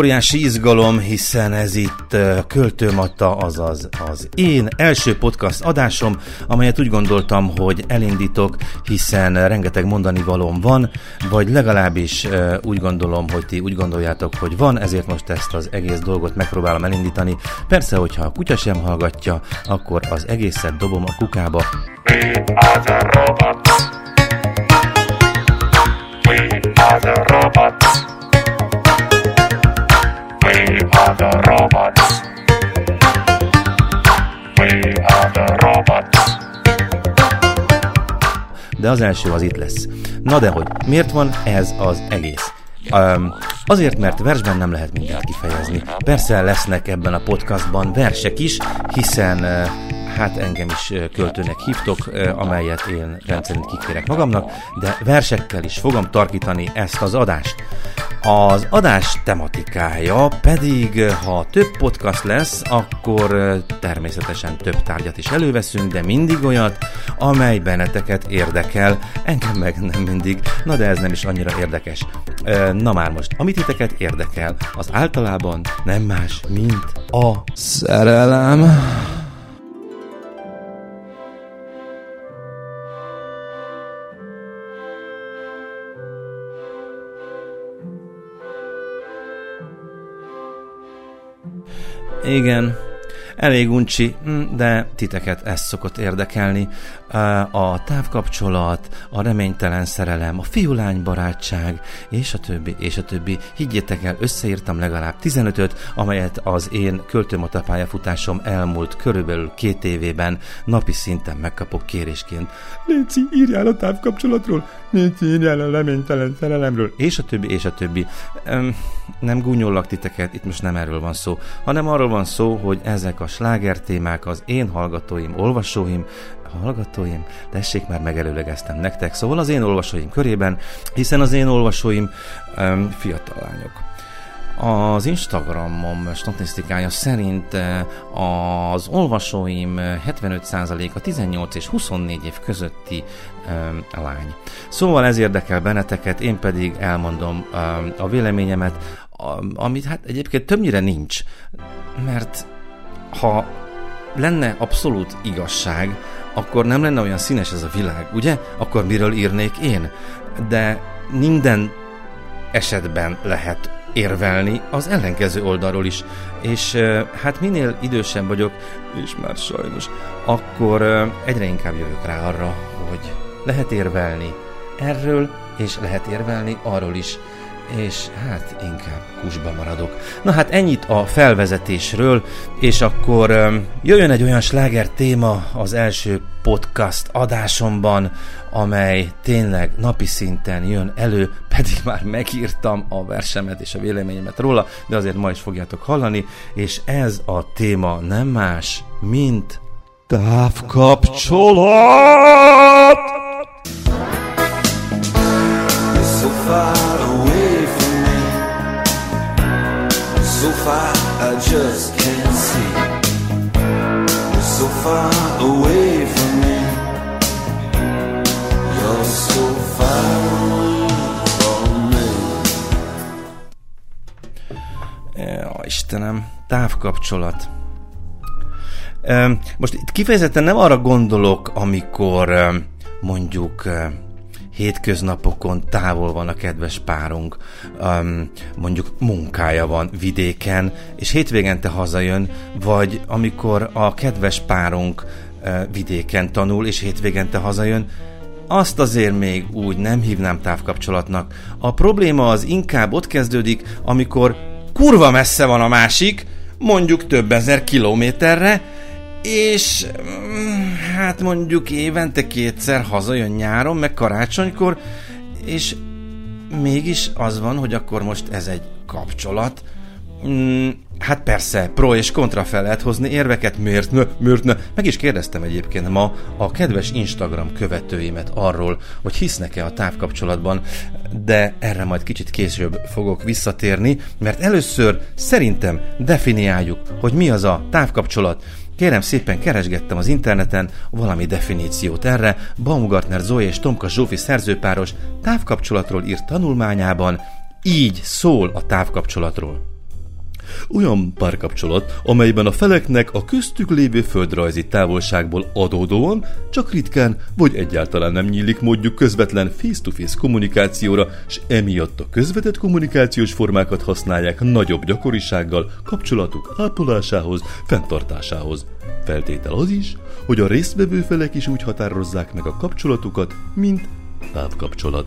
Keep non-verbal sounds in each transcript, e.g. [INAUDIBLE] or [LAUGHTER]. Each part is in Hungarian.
Óriási izgalom, hiszen ez itt Költőmata, azaz az én első podcast adásom, amelyet úgy gondoltam, hogy elindítok, hiszen rengeteg mondani valóm van, vagy legalábbis úgy gondolom, hogy ti úgy gondoljátok, hogy van, ezért most ezt az egész dolgot megpróbálom elindítani. Persze, hogyha a kutya sem hallgatja, akkor az egészet dobom a kukába. We are the robots. De az első az itt lesz. Na de hogy, miért van ez az egész? Um, azért, mert versben nem lehet mindent kifejezni. Persze lesznek ebben a podcastban versek is, hiszen uh, hát engem is költőnek hívtok, amelyet én rendszerint kikérek magamnak, de versekkel is fogom tarkítani ezt az adást. Az adás tematikája pedig, ha több podcast lesz, akkor természetesen több tárgyat is előveszünk, de mindig olyat, amely benneteket érdekel, engem meg nem mindig, na de ez nem is annyira érdekes. Na már most, amit titeket érdekel, az általában nem más, mint a szerelem. Igen, elég uncsi, hm, de titeket ez szokott érdekelni. A távkapcsolat, a reménytelen szerelem, a fiúlány barátság, és a többi, és a többi. Higgyétek el, összeírtam legalább 15-öt, amelyet az én költőmata pályafutásom elmúlt körülbelül két évében napi szinten megkapok kérésként. Léci, írjál a távkapcsolatról, Léci, írjál a reménytelen szerelemről, és a többi, és a többi. Nem gúnyollak titeket, itt most nem erről van szó, hanem arról van szó, hogy ezek a sláger témák az én hallgatóim, olvasóim, hallgatóim, tessék már megelőlegeztem nektek, szóval az én olvasóim körében, hiszen az én olvasóim um, fiatal lányok. Az Instagramom statisztikája szerint az olvasóim 75%-a 18 és 24 év közötti um, lány. Szóval ez érdekel benneteket, én pedig elmondom um, a véleményemet, amit hát egyébként többnyire nincs, mert ha lenne abszolút igazság, akkor nem lenne olyan színes ez a világ, ugye? Akkor miről írnék én? De minden esetben lehet érvelni az ellenkező oldalról is. És hát minél idősebb vagyok, és már sajnos, akkor egyre inkább jövök rá arra, hogy lehet érvelni erről, és lehet érvelni arról is, és hát inkább kusba maradok. Na hát ennyit a felvezetésről, és akkor jöjjön egy olyan sláger téma az első podcast adásomban, amely tényleg napi szinten jön elő, [LAUGHS] pedig már megírtam a versemet és a véleményemet róla, de azért ma is fogjátok hallani, és ez a téma nem más, mint távkapcsolat! So far so far I just can't see. You're so far away from me. You're so far from me. Ja, Istenem, távkapcsolat. Most itt kifejezetten nem arra gondolok, amikor mondjuk hétköznapokon távol van a kedves párunk, um, mondjuk munkája van vidéken, és hétvégente hazajön, vagy amikor a kedves párunk uh, vidéken tanul, és hétvégente hazajön, azt azért még úgy nem hívnám távkapcsolatnak. A probléma az inkább ott kezdődik, amikor kurva messze van a másik, mondjuk több ezer kilométerre, és mm, hát mondjuk évente kétszer hazajön nyáron, meg karácsonykor, és mégis az van, hogy akkor most ez egy kapcsolat. Mm, hát persze, pro és kontra fel lehet hozni érveket, miért ne, miért ne. Meg is kérdeztem egyébként ma a kedves Instagram követőimet arról, hogy hisznek-e a távkapcsolatban, de erre majd kicsit később fogok visszatérni, mert először szerintem definiáljuk, hogy mi az a távkapcsolat. Kérem szépen keresgettem az interneten valami definíciót erre, Baumgartner Zoe és Tomka Zsófi szerzőpáros távkapcsolatról írt tanulmányában így szól a távkapcsolatról. Olyan párkapcsolat, amelyben a feleknek a köztük lévő földrajzi távolságból adódóan csak ritkán vagy egyáltalán nem nyílik módjuk közvetlen face-to-face kommunikációra, és emiatt a közvetett kommunikációs formákat használják nagyobb gyakorisággal kapcsolatuk ápolásához, fenntartásához. Feltétel az is, hogy a résztvevő felek is úgy határozzák meg a kapcsolatukat, mint távkapcsolat.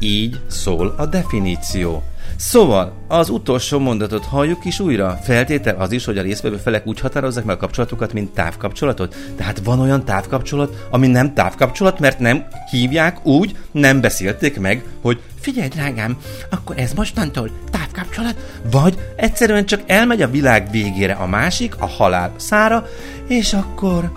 Így szól a definíció. Szóval, az utolsó mondatot halljuk is újra. Feltétel az is, hogy a résztvevő felek úgy határozzák meg a kapcsolatukat, mint távkapcsolatot. Tehát van olyan távkapcsolat, ami nem távkapcsolat, mert nem hívják úgy, nem beszélték meg, hogy figyelj drágám, akkor ez mostantól távkapcsolat, vagy egyszerűen csak elmegy a világ végére a másik, a halál szára, és akkor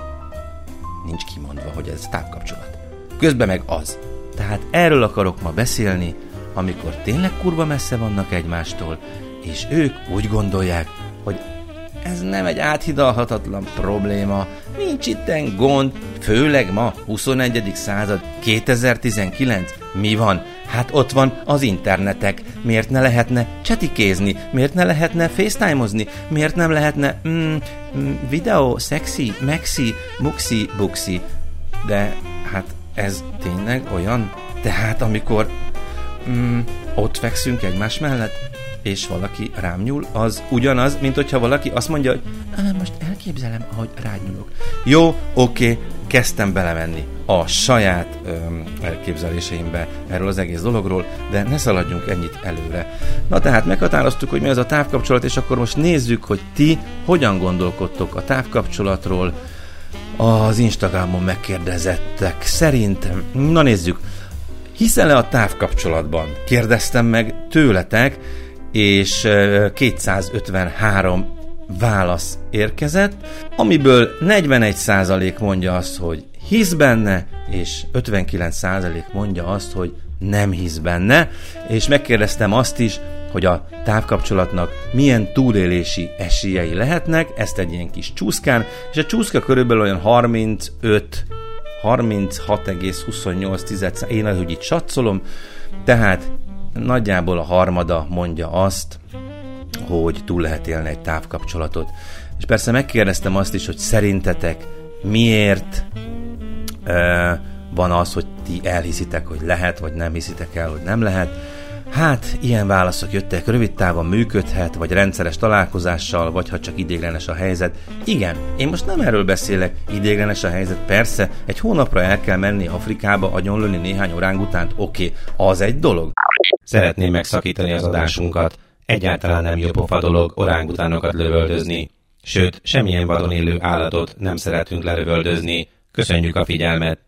nincs kimondva, hogy ez távkapcsolat. Közben meg az. Tehát erről akarok ma beszélni, amikor tényleg kurva messze vannak egymástól, és ők úgy gondolják, hogy ez nem egy áthidalhatatlan probléma, nincs itten gond, főleg ma, 21. század, 2019, mi van? Hát ott van az internetek, miért ne lehetne csetikézni, miért ne lehetne facetime-ozni, miért nem lehetne mm, mm, videó, szexi, mexi, muxi, buxi, de hát ez tényleg olyan? Tehát amikor mm, ott fekszünk egymás mellett, és valaki rám nyúl, az ugyanaz, mint hogyha valaki azt mondja, hogy most elképzelem, ahogy rányúlok. Jó, oké, okay, kezdtem belemenni a saját öm, elképzeléseimbe erről az egész dologról, de ne szaladjunk ennyit előre. Na tehát meghatároztuk, hogy mi az a távkapcsolat, és akkor most nézzük, hogy ti hogyan gondolkodtok a távkapcsolatról, az Instagramon megkérdezettek szerint. Na nézzük, hiszel-e a távkapcsolatban? Kérdeztem meg tőletek, és 253 válasz érkezett, amiből 41% mondja azt, hogy hisz benne, és 59% mondja azt, hogy nem hisz benne, és megkérdeztem azt is, hogy a távkapcsolatnak milyen túlélési esélyei lehetnek, ezt egy ilyen kis csúszkán, és a csúszka körülbelül olyan 35 36,28 én ahogy itt satszolom, tehát nagyjából a harmada mondja azt, hogy túl lehet élni egy távkapcsolatot. És persze megkérdeztem azt is, hogy szerintetek miért uh, van az, hogy ti elhiszitek, hogy lehet, vagy nem hiszitek el, hogy nem lehet. Hát, ilyen válaszok jöttek, rövid távon működhet, vagy rendszeres találkozással, vagy ha csak idéglenes a helyzet. Igen, én most nem erről beszélek, idéglenes a helyzet, persze, egy hónapra el kell menni Afrikába agyonlőni néhány orángutánt, oké, az egy dolog. Szeretném megszakítani az adásunkat. Egyáltalán nem jó pofa dolog orángutánokat lövöldözni. Sőt, semmilyen vadon élő állatot nem szeretünk lerövöldözni. Köszönjük a figyelmet!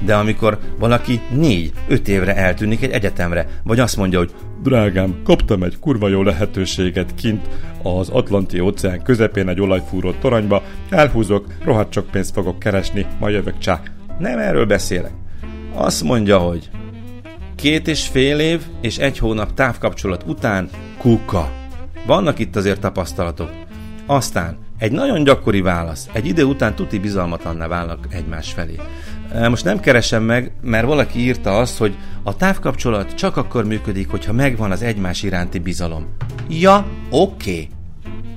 De amikor valaki négy-öt évre eltűnik egy egyetemre, vagy azt mondja, hogy drágám, kaptam egy kurva jó lehetőséget kint az Atlanti óceán közepén egy olajfúró toronyba, elhúzok, rohadt csak pénzt fogok keresni, majd jövök csá. Nem erről beszélek. Azt mondja, hogy két és fél év és egy hónap távkapcsolat után kuka. Vannak itt azért tapasztalatok. Aztán egy nagyon gyakori válasz. Egy idő után tuti bizalmatlanná válnak egymás felé. Most nem keresem meg, mert valaki írta azt, hogy a távkapcsolat csak akkor működik, hogyha megvan az egymás iránti bizalom. Ja, oké. Okay.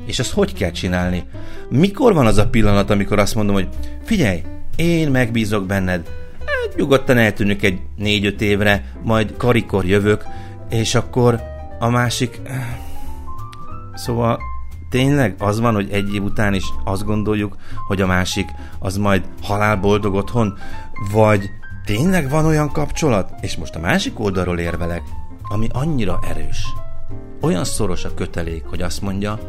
És azt hogy kell csinálni? Mikor van az a pillanat, amikor azt mondom, hogy figyelj, én megbízok benned, hát nyugodtan eltűnök egy négy-öt évre, majd karikor jövök, és akkor a másik... Szóval tényleg az van, hogy egy év után is azt gondoljuk, hogy a másik az majd halálboldog otthon, vagy tényleg van olyan kapcsolat, és most a másik oldalról érvelek, ami annyira erős, olyan szoros a kötelék, hogy azt mondja,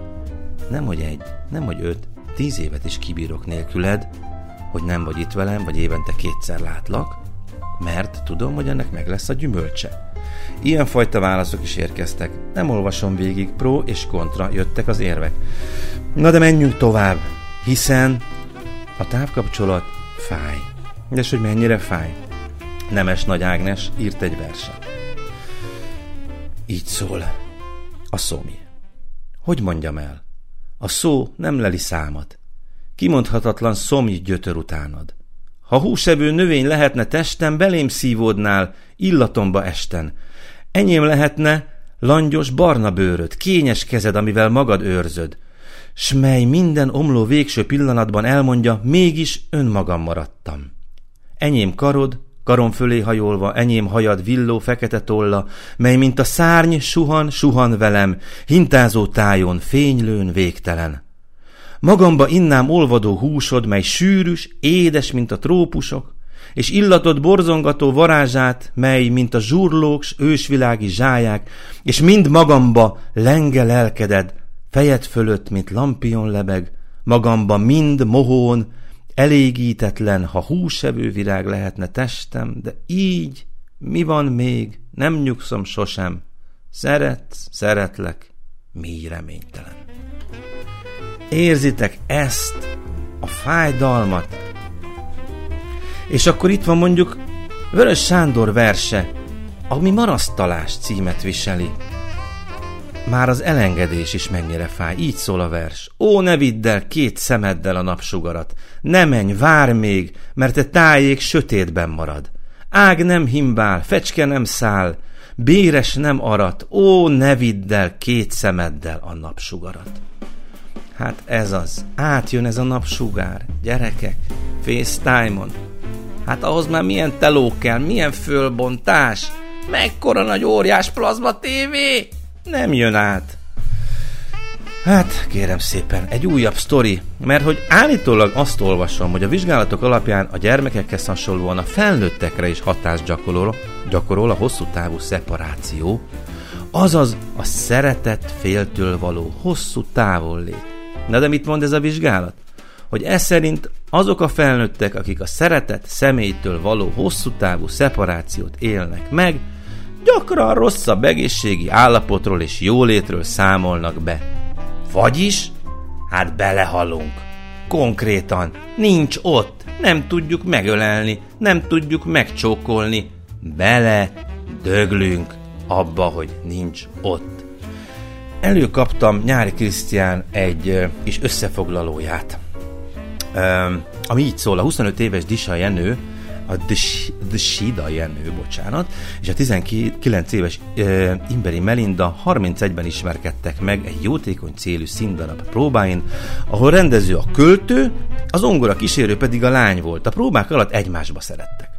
nem hogy egy, nem hogy öt, tíz évet is kibírok nélküled, hogy nem vagy itt velem, vagy évente kétszer látlak, mert tudom, hogy ennek meg lesz a gyümölcse. Ilyenfajta válaszok is érkeztek. Nem olvasom végig, pro és kontra jöttek az érvek. Na de menjünk tovább, hiszen a távkapcsolat fáj. De hogy mennyire fáj? Nemes Nagy Ágnes írt egy verset. Így szól a szómi. Hogy mondjam el? A szó nem leli számat. Kimondhatatlan szomj gyötör utánad. Ha húsevő növény lehetne testem, belém szívódnál, illatomba esten. Enyém lehetne langyos barna bőröd, kényes kezed, amivel magad őrzöd. S mely minden omló végső pillanatban elmondja, mégis önmagam maradtam. Enyém karod, karom fölé hajolva, enyém hajad villó fekete tolla, mely mint a szárny suhan, suhan velem, hintázó tájon, fénylőn végtelen. Magamba innám olvadó húsod, mely sűrűs, édes, mint a trópusok, és illatod borzongató varázsát, mely, mint a zsurlók s ősvilági zsáják, és mind magamba lenge lelkeded, fejed fölött, mint lampion lebeg, magamba mind mohón, elégítetlen, ha húsevő virág lehetne testem, de így, mi van még, nem nyugszom sosem, szeretsz, szeretlek, mély reménytelen. Érzitek ezt, a fájdalmat? És akkor itt van mondjuk Vörös Sándor verse, ami marasztalás címet viseli. Már az elengedés is mennyire fáj, így szól a vers. Ó, ne vidd el két szemeddel a napsugarat, ne menj, vár még, mert te tájék sötétben marad. Ág nem himbál, fecske nem száll, béres nem arat, ó, ne vidd el két szemeddel a napsugarat. Hát ez az, átjön ez a napsugár, gyerekek, FaceTime-on. Hát ahhoz már milyen teló kell, milyen fölbontás, mekkora nagy óriás plazma tévé, nem jön át. Hát, kérem szépen, egy újabb sztori, mert hogy állítólag azt olvasom, hogy a vizsgálatok alapján a gyermekekhez hasonlóan a felnőttekre is hatást gyakorol, gyakorol a hosszú távú szeparáció, azaz a szeretet féltől való hosszú távollét. Na de mit mond ez a vizsgálat? Hogy ez szerint azok a felnőttek, akik a szeretet személytől való hosszú távú szeparációt élnek meg, gyakran rosszabb egészségi állapotról és jólétről számolnak be. Vagyis, hát belehalunk. Konkrétan, nincs ott, nem tudjuk megölelni, nem tudjuk megcsókolni, bele döglünk abba, hogy nincs ott. Előkaptam Nyári Krisztián egy kis összefoglalóját, ami így szól, a 25 éves Disa Jenő, a Dishida Jenő, bocsánat, és a 19 éves uh, Imberi Melinda 31-ben ismerkedtek meg egy jótékony célű színdarab próbáin, ahol rendező a költő, az ongora kísérő pedig a lány volt. A próbák alatt egymásba szerettek.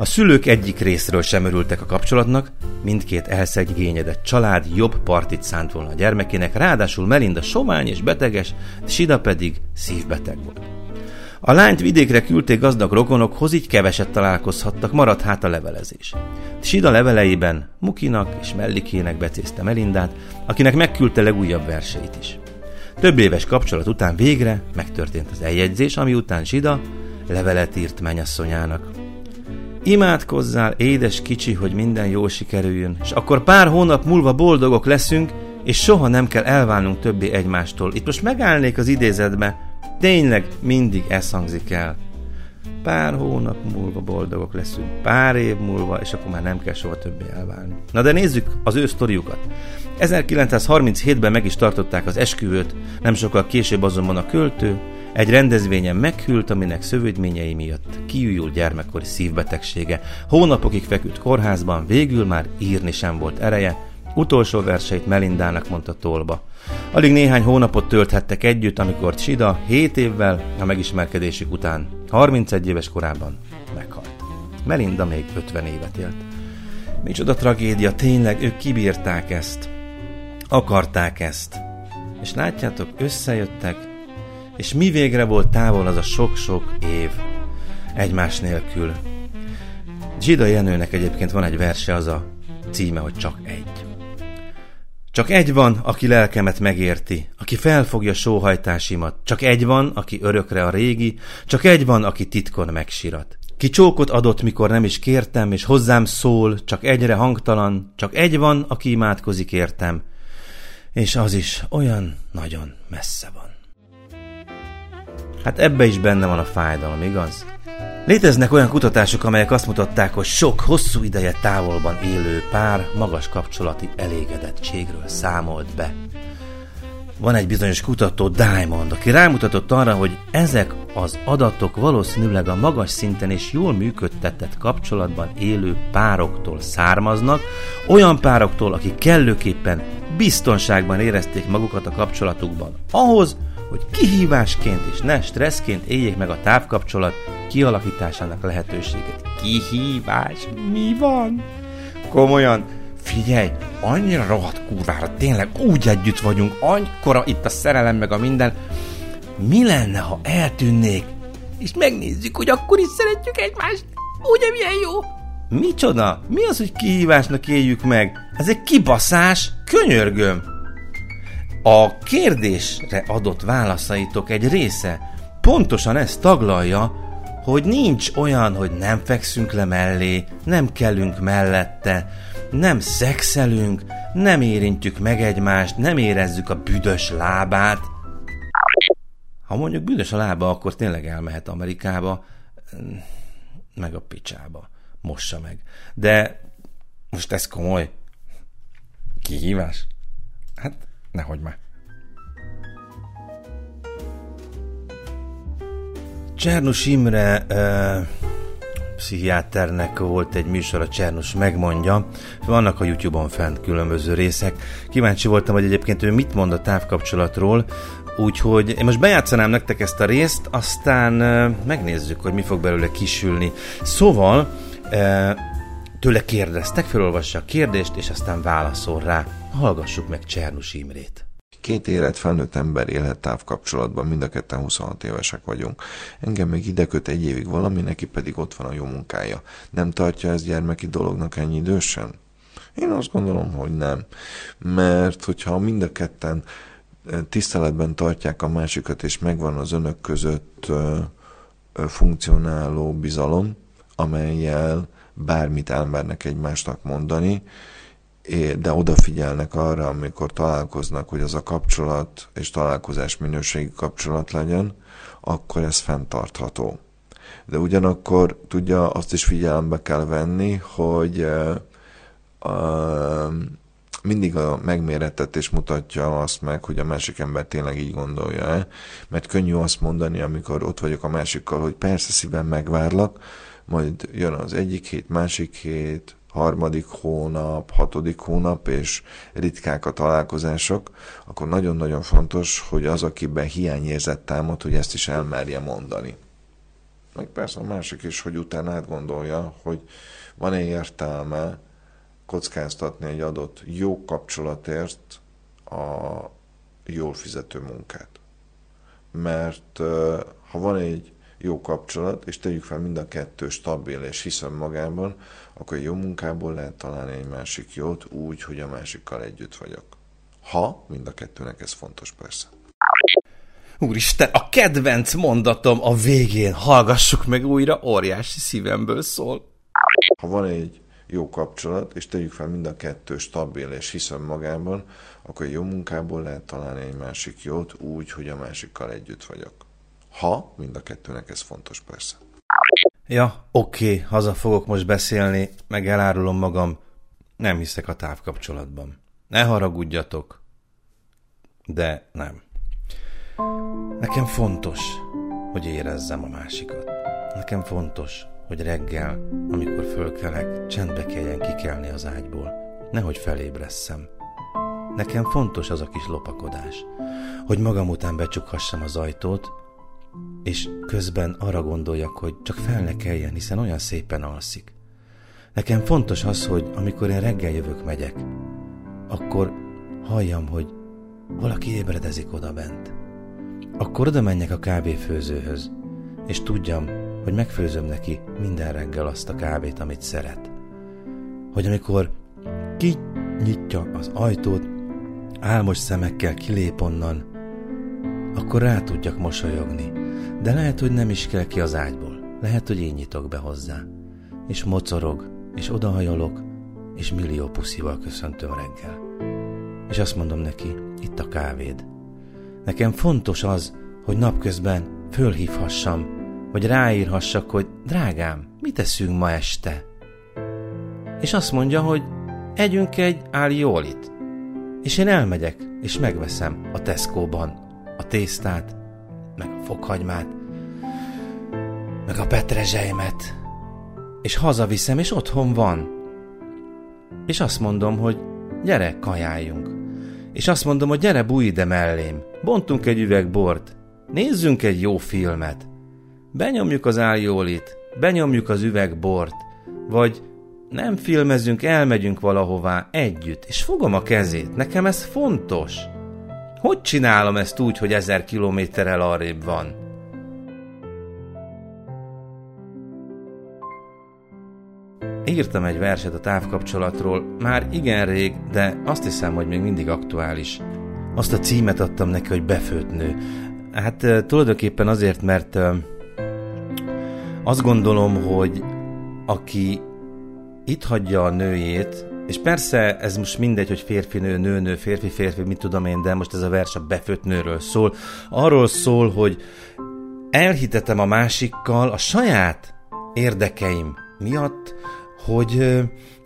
A szülők egyik részről sem örültek a kapcsolatnak, mindkét elszegényedett család jobb partit szánt volna a gyermekének, ráadásul Melinda somány és beteges, Sida pedig szívbeteg volt. A lányt vidékre küldték gazdag rokonokhoz, így keveset találkozhattak, maradt hát a levelezés. Sida leveleiben Mukinak és Mellikének becézte Melindát, akinek megküldte legújabb verseit is. Több éves kapcsolat után végre megtörtént az eljegyzés, ami után Sida levelet írt mennyasszonyának. Imádkozzál, édes kicsi, hogy minden jól sikerüljön, és akkor pár hónap múlva boldogok leszünk, és soha nem kell elválnunk többé egymástól. Itt most megállnék az idézetbe, Tényleg mindig ez hangzik el. Pár hónap múlva boldogok leszünk, pár év múlva, és akkor már nem kell soha többé elválni. Na de nézzük az ő sztoriukat. 1937-ben meg is tartották az esküvőt, nem sokkal később azonban a költő egy rendezvényen meghűlt, aminek szövődményei miatt kiújult gyermekkori szívbetegsége. Hónapokig feküdt kórházban, végül már írni sem volt ereje, utolsó verseit Melindának mondta tolba. Alig néhány hónapot tölthettek együtt, amikor Csida 7 évvel a megismerkedésük után, 31 éves korában meghalt. Melinda még 50 évet élt. Micsoda tragédia, tényleg ők kibírták ezt. Akarták ezt. És látjátok, összejöttek, és mi végre volt távol az a sok-sok év egymás nélkül. Zsida Jenőnek egyébként van egy verse, az a címe, hogy csak egy. Csak egy van, aki lelkemet megérti, aki felfogja sóhajtásimat. Csak egy van, aki örökre a régi, csak egy van, aki titkon megsirat. Ki csókot adott, mikor nem is kértem, és hozzám szól, csak egyre hangtalan, csak egy van, aki imádkozik értem, és az is olyan nagyon messze van. Hát ebbe is benne van a fájdalom, igaz? Léteznek olyan kutatások, amelyek azt mutatták, hogy sok hosszú ideje távolban élő pár magas kapcsolati elégedettségről számolt be. van egy bizonyos kutató Diamond, aki rámutatott arra, hogy ezek az adatok valószínűleg a magas szinten és jól működtetett kapcsolatban élő pároktól származnak, olyan pároktól, akik kellőképpen biztonságban érezték magukat a kapcsolatukban. Ahhoz, hogy kihívásként és ne stresszként éljék meg a távkapcsolat kialakításának lehetőséget. Kihívás? Mi van? Komolyan, figyelj, annyira rohadt kurvára, tényleg úgy együtt vagyunk, annyira itt a szerelem meg a minden. Mi lenne, ha eltűnnék, és megnézzük, hogy akkor is szeretjük egymást? Ugye milyen jó? Micsoda? Mi az, hogy kihívásnak éljük meg? Ez egy kibaszás, könyörgöm. A kérdésre adott válaszaitok egy része pontosan ezt taglalja, hogy nincs olyan, hogy nem fekszünk le mellé, nem kellünk mellette, nem szexelünk, nem érintjük meg egymást, nem érezzük a büdös lábát. Ha mondjuk büdös a lába, akkor tényleg elmehet Amerikába, meg a picsába. Mossa meg. De most ez komoly. Kihívás? Hát, nehogy már. Csernus Imre uh, pszichiáternek volt egy műsor, a Csernus megmondja. Vannak a YouTube-on fent különböző részek. Kíváncsi voltam, hogy egyébként ő mit mond a távkapcsolatról, úgyhogy én most bejátszanám nektek ezt a részt, aztán uh, megnézzük, hogy mi fog belőle kisülni. Szóval uh, tőle kérdeztek, felolvassa a kérdést, és aztán válaszol rá. Hallgassuk meg Csernus Imrét. Két élet felnőtt ember élhet távkapcsolatban, mind a ketten 26 évesek vagyunk. Engem még ide köt egy évig valami, neki pedig ott van a jó munkája. Nem tartja ez gyermeki dolognak ennyi idősen? Én azt gondolom, hogy nem. Mert hogyha mind a ketten tiszteletben tartják a másikat, és megvan az önök között funkcionáló bizalom, amelyel bármit elmernek egymásnak mondani, de odafigyelnek arra, amikor találkoznak, hogy az a kapcsolat és találkozás minőségi kapcsolat legyen, akkor ez fenntartható. De ugyanakkor tudja, azt is figyelembe kell venni, hogy uh, mindig a megmérettetés mutatja azt meg, hogy a másik ember tényleg így gondolja-e, mert könnyű azt mondani, amikor ott vagyok a másikkal, hogy persze szívem megvárlak, majd jön az egyik hét, másik hét, harmadik hónap, hatodik hónap, és ritkák a találkozások, akkor nagyon-nagyon fontos, hogy az, akiben hiányérzet támad, hogy ezt is elmerje mondani. Meg persze a másik is, hogy utána átgondolja, hogy van-e értelme kockáztatni egy adott jó kapcsolatért a jól fizető munkát. Mert ha van egy jó kapcsolat, és tegyük fel mind a kettő stabil és hiszem magában, akkor jó munkából lehet találni egy másik jót úgy, hogy a másikkal együtt vagyok. Ha mind a kettőnek ez fontos persze. Úristen, a kedvenc mondatom a végén, hallgassuk meg újra, óriási szívemből szól. Ha van egy jó kapcsolat, és tegyük fel mind a kettő stabil és hiszem magában, akkor jó munkából lehet találni egy másik jót úgy, hogy a másikkal együtt vagyok. Ha mind a kettőnek ez fontos persze. Ja, oké, okay, haza fogok most beszélni, meg elárulom magam, nem hiszek a távkapcsolatban. Ne haragudjatok, de nem. Nekem fontos, hogy érezzem a másikat. Nekem fontos, hogy reggel, amikor fölkelek, csendbe kelljen kikelni az ágyból, nehogy felébresszem. Nekem fontos az a kis lopakodás, hogy magam után becsukhassam az ajtót, és közben arra gondoljak, hogy csak fel ne keljen, hiszen olyan szépen alszik. Nekem fontos az, hogy amikor én reggel jövök, megyek, akkor halljam, hogy valaki ébredezik oda bent. Akkor oda menjek a kávéfőzőhöz, és tudjam, hogy megfőzöm neki minden reggel azt a kávét, amit szeret. Hogy amikor kinyitja az ajtót, álmos szemekkel kilép onnan, akkor rá tudjak mosolyogni, de lehet, hogy nem is kell ki az ágyból. Lehet, hogy én nyitok be hozzá. És mocorog, és odahajolok, és millió puszival köszöntöm reggel. És azt mondom neki, itt a kávéd. Nekem fontos az, hogy napközben fölhívhassam, vagy ráírhassak, hogy drágám, mit teszünk ma este? És azt mondja, hogy együnk egy áljólit. És én elmegyek, és megveszem a Tesco-ban a tésztát, meg a fokhagymát, meg a petrezselymet, és hazaviszem, és otthon van. És azt mondom, hogy gyere, kajáljunk. És azt mondom, hogy gyere, bújj ide mellém. Bontunk egy üveg bort. Nézzünk egy jó filmet. Benyomjuk az áljólit, benyomjuk az üveg bort. Vagy nem filmezünk, elmegyünk valahová együtt, és fogom a kezét. Nekem ez fontos. Hogy csinálom ezt úgy, hogy ezer kilométerrel arrébb van? Írtam egy verset a távkapcsolatról, már igen rég, de azt hiszem, hogy még mindig aktuális. Azt a címet adtam neki, hogy befőtt. Hát tulajdonképpen azért, mert azt gondolom, hogy aki itt hagyja a nőjét, és persze ez most mindegy, hogy férfi-nő, nő-nő, férfi-férfi, mit tudom én, de most ez a vers a befőtt nőről szól. Arról szól, hogy elhitetem a másikkal a saját érdekeim miatt, hogy,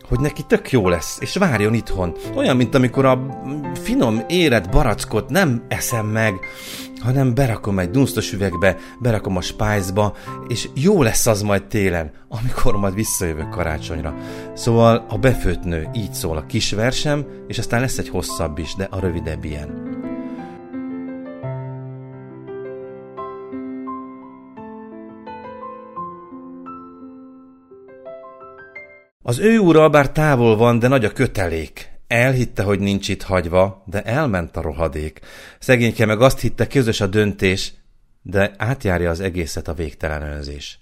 hogy neki tök jó lesz, és várjon itthon. Olyan, mint amikor a finom érett barackot nem eszem meg, hanem berakom egy dunsztos üvegbe, berakom a spice és jó lesz az majd télen, amikor majd visszajövök karácsonyra. Szóval a befőtt nő, így szól a kis versem, és aztán lesz egy hosszabb is, de a rövidebb ilyen. Az ő ura bár távol van, de nagy a kötelék. Elhitte, hogy nincs itt hagyva, de elment a rohadék. Szegényke meg azt hitte, közös a döntés, de átjárja az egészet a végtelen önzés.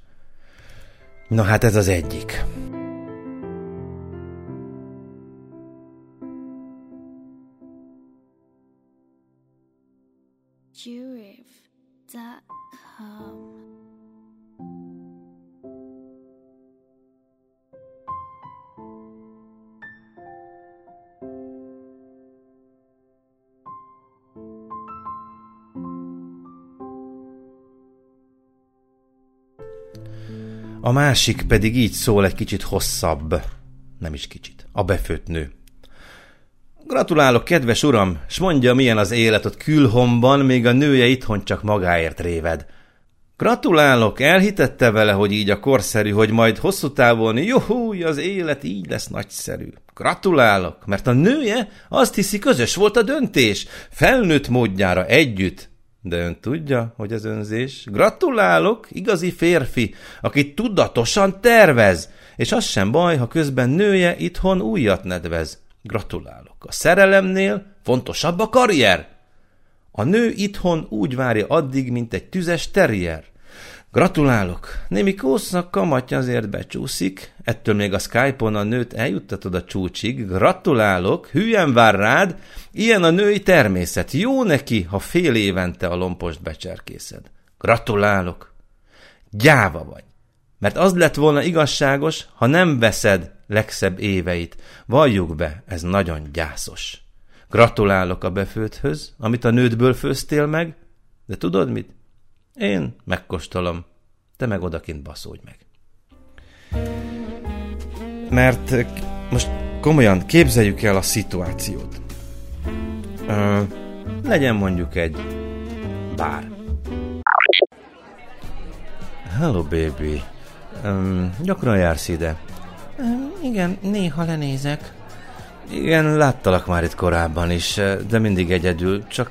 Na hát ez az egyik. A másik pedig így szól egy kicsit hosszabb. Nem is kicsit. A befőtt nő. Gratulálok, kedves uram, s mondja, milyen az élet ott külhomban, még a nője itthon csak magáért réved. Gratulálok, elhitette vele, hogy így a korszerű, hogy majd hosszú távon, juhúj, az élet így lesz nagyszerű. Gratulálok, mert a nője azt hiszi, közös volt a döntés, felnőtt módjára együtt, de ön tudja, hogy az önzés? Gratulálok, igazi férfi, aki tudatosan tervez, és az sem baj, ha közben nője itthon újat nedvez. Gratulálok. A szerelemnél fontosabb a karrier. A nő itthon úgy várja addig, mint egy tüzes terrier. Gratulálok! Némi kósznak kamatja azért becsúszik, ettől még a Skype-on a nőt eljuttatod a csúcsig. Gratulálok! Hülyen vár rád! Ilyen a női természet. Jó neki, ha fél évente a lompost becserkészed. Gratulálok! Gyáva vagy! Mert az lett volna igazságos, ha nem veszed legszebb éveit. Valljuk be, ez nagyon gyászos. Gratulálok a befőthöz, amit a nődből főztél meg, de tudod mit? Én megkóstolom, te meg odakint baszódj meg. Mert most komolyan képzeljük el a szituációt. Ö, legyen mondjuk egy bár. Hello, baby. Um, gyakran jársz ide? Um, igen, néha lenézek. Igen, láttalak már itt korábban is, de mindig egyedül, csak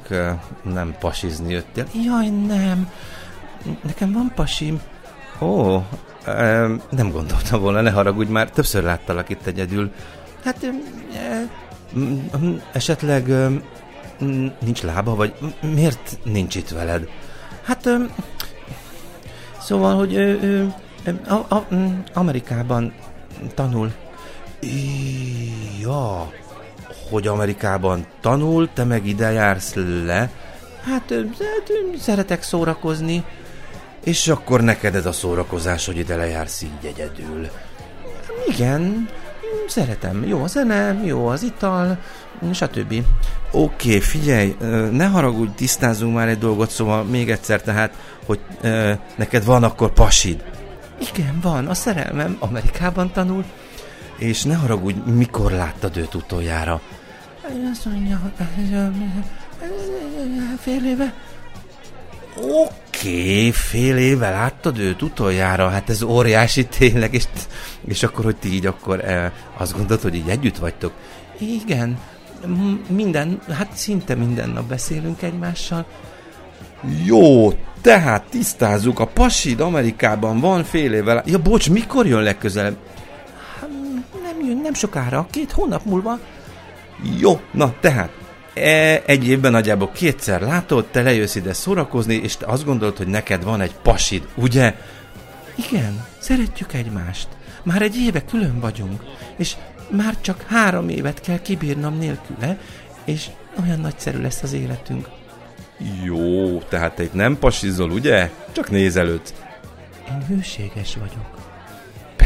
nem pasizni jöttél. Jaj, nem. Nekem van pasim. Ó, nem gondoltam volna, ne haragudj már, többször láttalak itt egyedül. Hát, esetleg nincs lába, vagy miért nincs itt veled? Hát, szóval, hogy Amerikában tanul. Ja, hogy Amerikában tanul, te meg ide jársz le? Hát, szeretek szórakozni. És akkor neked ez a szórakozás, hogy ide lejársz így egyedül. Igen, szeretem. Jó a zene, jó az ital, stb. Oké, okay, figyelj, ne haragudj, tisztázunk már egy dolgot, szóval még egyszer tehát, hogy neked van akkor pasid. Igen, van, a szerelmem Amerikában tanul. És ne haragudj, mikor láttad őt utoljára? Azt mondja, fél éve. Oké, okay, fél éve láttad őt utoljára, hát ez óriási tényleg, és, és akkor, hogy ti így akkor eh, azt gondolod, hogy így együtt vagytok. Igen, minden, hát szinte minden nap beszélünk egymással. Jó, tehát tisztázzuk, a pasid Amerikában van fél évvel. Ja, bocs, mikor jön legközelebb? Jön, nem sokára, két hónap múlva. Jó, na tehát, e, egy évben nagyjából kétszer látod, te lejössz ide szórakozni, és te azt gondolod, hogy neked van egy pasid, ugye? Igen, szeretjük egymást. Már egy éve külön vagyunk, és már csak három évet kell kibírnom nélküle, és olyan nagyszerű lesz az életünk. Jó, tehát te itt nem pasizol, ugye? Csak nézelődsz. Én hűséges vagyok.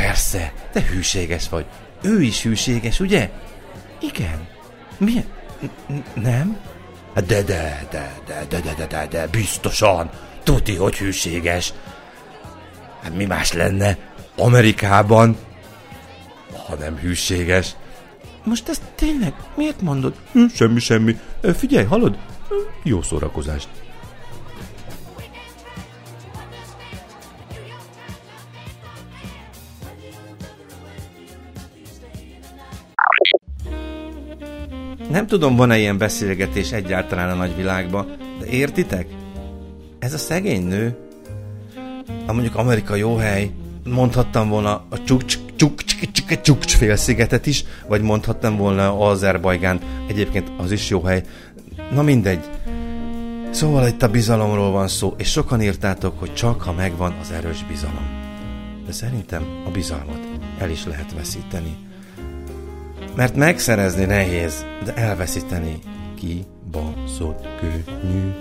Persze, te hűséges vagy. Ő is hűséges, ugye? Igen. Miért? Nem? De, de, de, de, de, de, de, de, de, biztosan. Tuti, hogy hűséges. Hát mi más lenne Amerikában, ha nem hűséges? Most ezt tényleg miért mondod? Hm, semmi, semmi. Figyelj, hallod? Jó szórakozást. Nem tudom, van-e ilyen beszélgetés egyáltalán a nagyvilágban, de értitek? Ez a szegény nő, a mondjuk Amerika jó hely, mondhattam volna a csuk csuk csuk csuk félszigetet is, vagy mondhattam volna Azerbajgánt, egyébként az is jó hely. Na mindegy. Szóval itt a bizalomról van szó, és sokan írtátok, hogy csak ha megvan az erős bizalom. De szerintem a bizalmat el is lehet veszíteni. Mert megszerezni nehéz, de elveszíteni ki baszott könnyű.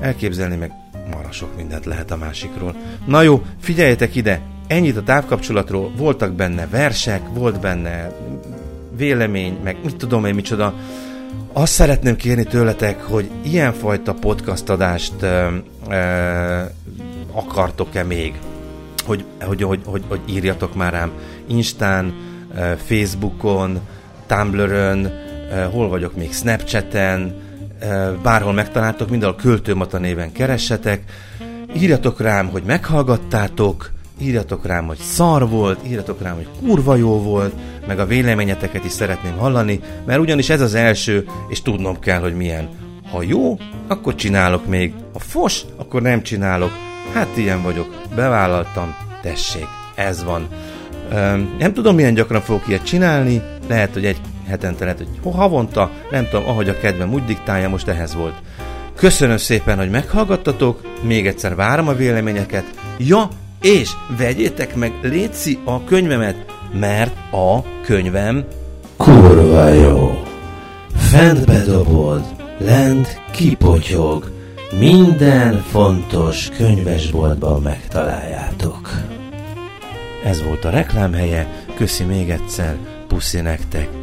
Elképzelni meg mara sok mindent lehet a másikról. Na jó, figyeljetek ide! Ennyit a távkapcsolatról, voltak benne versek, volt benne vélemény, meg mit tudom én micsoda. Azt szeretném kérni tőletek, hogy ilyenfajta podcast adást ö, ö, akartok-e még? Hogy, hogy, hogy, hogy, hogy írjatok már rám Instán, Facebookon, Tumblr-ön, hol vagyok még, Snapchaten, bárhol megtaláltok, mindenhol Költőmata néven keressetek. Írjatok rám, hogy meghallgattátok, írjatok rám, hogy szar volt, írjatok rám, hogy kurva jó volt, meg a véleményeteket is szeretném hallani, mert ugyanis ez az első, és tudnom kell, hogy milyen. Ha jó, akkor csinálok még. Ha fos, akkor nem csinálok. Hát ilyen vagyok. Bevállaltam. Tessék, ez van. Nem tudom, milyen gyakran fogok ilyet csinálni. Lehet, hogy egy hetente, lehet, hogy havonta. Nem tudom, ahogy a kedvem úgy diktálja, most ehhez volt. Köszönöm szépen, hogy meghallgattatok. Még egyszer várom a véleményeket. Ja, és vegyétek meg Léci a könyvemet, mert a könyvem kurva jó. Fent bedobod, lent kipotyog. Minden fontos könyvesboltban megtaláljátok. Ez volt a reklámhelye, köszi még egyszer, puszi nektek.